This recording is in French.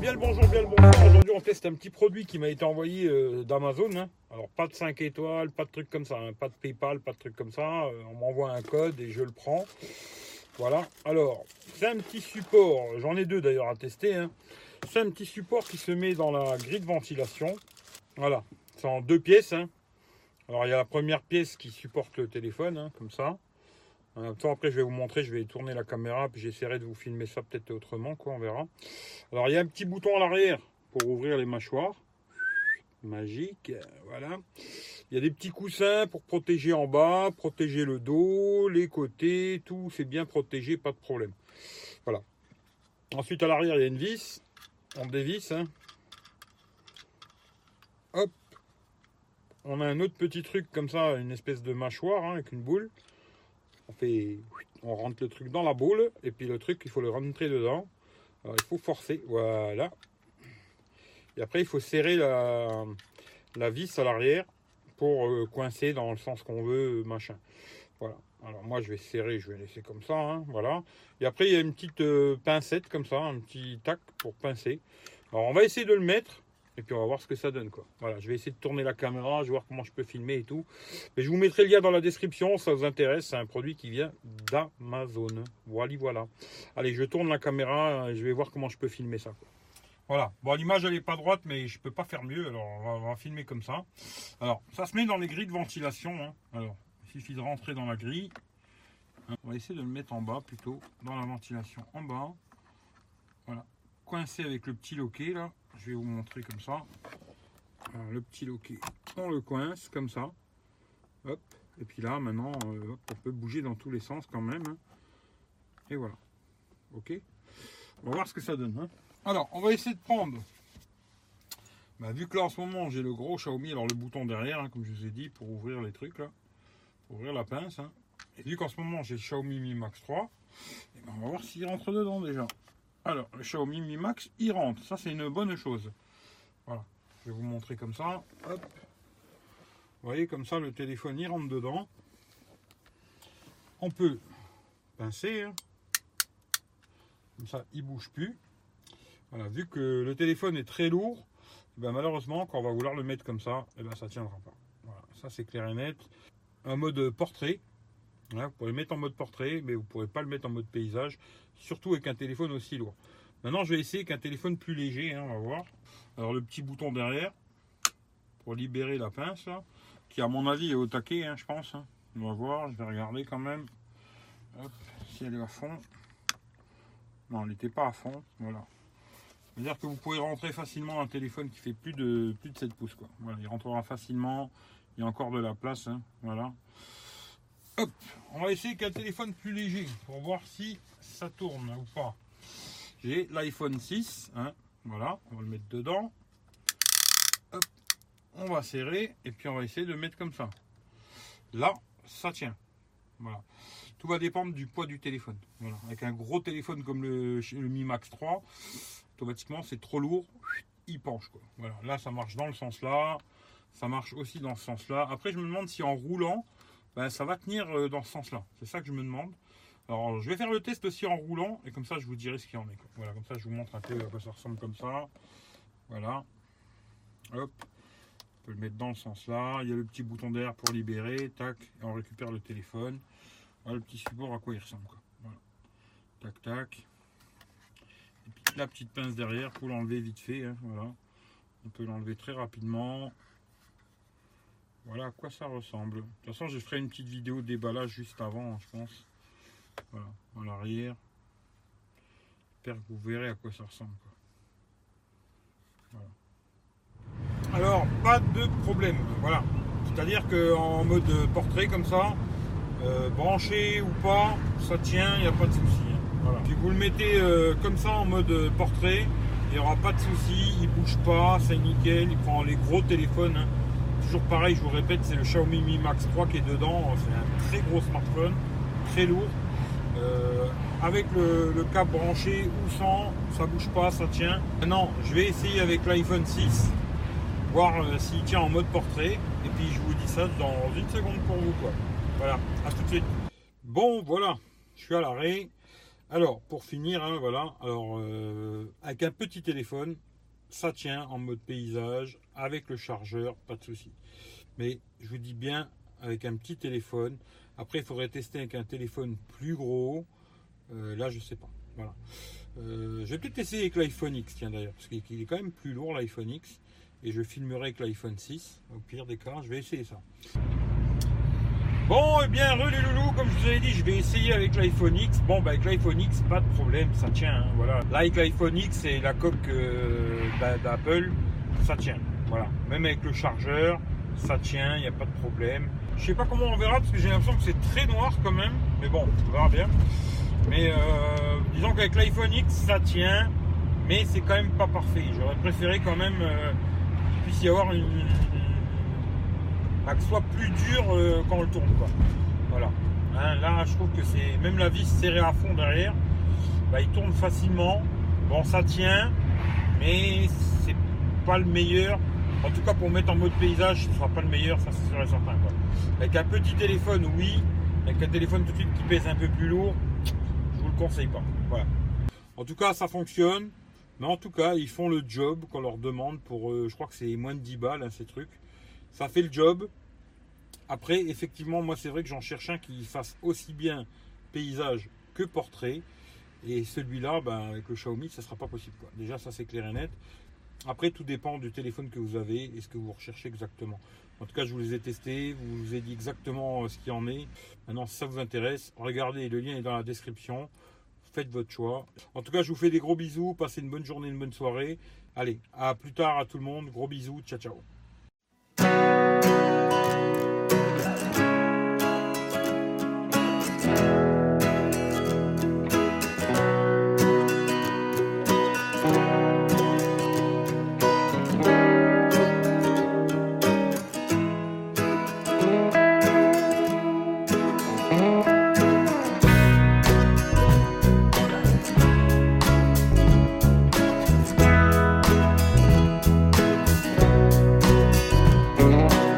bien le bonjour, bien le bonjour. Aujourd'hui, on teste un petit produit qui m'a été envoyé euh, d'Amazon. hein. Alors, pas de 5 étoiles, pas de trucs comme ça, hein. pas de PayPal, pas de trucs comme ça. Euh, on m'envoie un code et je le prends. Voilà. Alors, c'est un petit support. J'en ai deux d'ailleurs à tester. hein. C'est un petit support qui se met dans la grille de ventilation. Voilà. C'est en deux pièces. Alors, il y a la première pièce qui supporte le téléphone, comme ça. Après, je vais vous montrer, je vais tourner la caméra, puis j'essaierai de vous filmer ça peut-être autrement, quoi, on verra. Alors, il y a un petit bouton à l'arrière pour ouvrir les mâchoires. Magique, voilà. Il y a des petits coussins pour protéger en bas, protéger le dos, les côtés, tout, c'est bien protégé, pas de problème. Voilà. Ensuite, à l'arrière, il y a une vis. On dévisse, hein. Hop. On a un autre petit truc comme ça, une espèce de mâchoire hein, avec une boule on fait on rentre le truc dans la boule et puis le truc il faut le rentrer dedans. Il faut forcer voilà. Et après il faut serrer la, la vis à l'arrière pour euh, coincer dans le sens qu'on veut machin. Voilà. Alors moi je vais serrer je vais laisser comme ça hein, voilà. Et après il y a une petite euh, pincette comme ça un petit tac pour pincer. Alors on va essayer de le mettre et puis on va voir ce que ça donne quoi. Voilà, je vais essayer de tourner la caméra, je vais voir comment je peux filmer et tout. Mais je vous mettrai le lien dans la description, ça vous intéresse, c'est un produit qui vient d'Amazon. Voilà, voilà. Allez, je tourne la caméra et je vais voir comment je peux filmer ça. Voilà, bon l'image elle est pas droite mais je peux pas faire mieux, alors on va, on va filmer comme ça. Alors, ça se met dans les grilles de ventilation. hein. Alors, il suffit de rentrer dans la grille. Hein, On va essayer de le mettre en bas plutôt, dans la ventilation en bas. Voilà, coincé avec le petit loquet là. Je vais vous montrer comme ça. Alors, le petit loquet, on le coince comme ça. Hop. Et puis là, maintenant, euh, on peut bouger dans tous les sens quand même. hein. Et voilà. Ok. On va voir ce que ça donne. hein. Alors, on va essayer de prendre. Bah, vu que là en ce moment j'ai le gros Xiaomi, alors le bouton derrière, hein, comme je vous ai dit, pour ouvrir les trucs là, pour ouvrir la pince. Et vu qu'en ce moment j'ai le Xiaomi Mi Max 3, eh ben, on va voir s'il rentre dedans déjà. Alors, le Xiaomi Mi Max, il rentre. Ça, c'est une bonne chose. Voilà. Je vais vous montrer comme ça. Vous voyez, comme ça, le téléphone, il rentre dedans. On peut pincer. hein. Comme ça, il bouge plus. Voilà. Vu que le téléphone est très lourd, eh ben, malheureusement, quand on va vouloir le mettre comme ça, eh ben, ça tiendra pas. Voilà. Ça, c'est clair et net. Un mode portrait. Vous pouvez le mettre en mode portrait, mais vous ne pourrez pas le mettre en mode paysage, surtout avec un téléphone aussi lourd. Maintenant, je vais essayer avec un téléphone plus léger, hein, on va voir. Alors, le petit bouton derrière, pour libérer la pince, là, qui à mon avis est au taquet, hein, je pense. hein. On va voir, je vais regarder quand même. Hop, si elle est à fond. Non, elle n'était pas à fond, voilà. C'est-à-dire que vous pouvez rentrer facilement un téléphone qui fait plus de, plus de 7 pouces, quoi. Voilà, il rentrera facilement, il y a encore de la place, voilà. On va essayer qu'un téléphone plus léger pour voir si ça tourne ou pas. J'ai l'iPhone 6, hein, voilà, on va le mettre dedans. On va serrer et puis on va essayer de le mettre comme ça. Là, ça tient. Voilà. Tout va dépendre du poids du téléphone. Avec un gros téléphone comme le, Mi Max 3, automatiquement c'est trop lourd, il penche. Voilà. Là, ça marche dans le sens là, ça marche aussi dans ce sens-là. Après, je me demande si en roulant, ben, ça va tenir euh, dans ce sens-là. C'est ça que je me demande. Alors, je vais faire le test aussi en roulant, et comme ça, je vous dirai ce qu'il en est. Voilà, comme ça, je vous montre un peu à quoi ça ressemble comme ça. Voilà. Hop. On peut le mettre dans le sens là. Il y a le petit bouton d'air pour libérer. Tac. Et on récupère le téléphone. Voilà le petit support à quoi il ressemble. Quoi. Voilà. Tac, tac. Et puis la petite pince derrière pour l'enlever vite fait. hein, Voilà. On peut l'enlever très rapidement. Voilà à quoi ça ressemble. De toute façon, je ferai une petite vidéo déballage juste avant, je pense. Voilà, en l'arrière. J'espère que vous verrez à quoi ça ressemble. Alors, pas de problème. Voilà. C'est-à-dire qu'en mode portrait comme ça, euh, branché ou pas, ça tient, il n'y a pas de souci. hein. Voilà. Si vous le mettez euh, comme ça en mode portrait, il n'y aura pas de souci, il bouge pas, c'est nickel, il prend les gros téléphones. hein. Toujours pareil, je vous répète, c'est le Xiaomi Mi Max 3 qui est dedans. C'est un très gros smartphone, très lourd. Euh, avec le, le câble branché ou sans, ça bouge pas, ça tient. Maintenant, je vais essayer avec l'iPhone 6, voir euh, s'il tient en mode portrait. Et puis je vous dis ça dans une seconde pour vous. Quoi. Voilà, à tout de suite. Bon, voilà, je suis à l'arrêt. Alors, pour finir, hein, voilà. Alors, euh, avec un petit téléphone, ça tient en mode paysage, avec le chargeur, pas de souci. Mais je vous dis bien, avec un petit téléphone. Après, il faudrait tester avec un téléphone plus gros. Euh, là, je sais pas. Voilà. Euh, je vais peut-être essayer avec l'iPhone X, tiens d'ailleurs, parce qu'il est quand même plus lourd l'iPhone X. Et je filmerai avec l'iPhone 6. Au pire des cas, je vais essayer ça. Bon, et eh bien, re les loulous, comme je vous avais dit, je vais essayer avec l'iPhone X. Bon, bah, avec l'iPhone X, pas de problème, ça tient. Hein, voilà. Là, avec l'iPhone X et la coque euh, d'Apple, ça tient. Voilà. Même avec le chargeur, ça tient, il n'y a pas de problème. Je sais pas comment on verra parce que j'ai l'impression que c'est très noir quand même. Mais bon, on verra bien. Mais euh, disons qu'avec l'iPhone X, ça tient. Mais c'est quand même pas parfait. J'aurais préféré quand même euh, qu'il puisse y avoir une, que ce soit plus dur euh, quand on le tourne. Quoi. Voilà. Hein, là, je trouve que c'est même la vis serrée à fond derrière, bah, il tourne facilement. Bon, ça tient, mais c'est pas le meilleur. En tout cas, pour mettre en mode paysage, ce sera pas le meilleur, ça c'est sûr et certain. Avec un petit téléphone, oui. Avec un téléphone tout de suite qui pèse un peu plus lourd, je vous le conseille pas. Voilà. En tout cas, ça fonctionne. Mais en tout cas, ils font le job qu'on leur demande pour, euh, je crois que c'est moins de 10 balles, hein, ces trucs. Ça fait le job. Après, effectivement, moi, c'est vrai que j'en cherche un qui fasse aussi bien paysage que portrait. Et celui-là, ben, avec le Xiaomi, ça ne sera pas possible. Déjà, ça c'est clair et net. Après, tout dépend du téléphone que vous avez et ce que vous recherchez exactement. En tout cas, je vous les ai testés, vous vous ai dit exactement euh, ce qu'il en est. Maintenant, si ça vous intéresse, regardez, le lien est dans la description. Faites votre choix. En tout cas, je vous fais des gros bisous. Passez une bonne journée, une bonne soirée. Allez, à plus tard à tout le monde. Gros bisous. Ciao, ciao.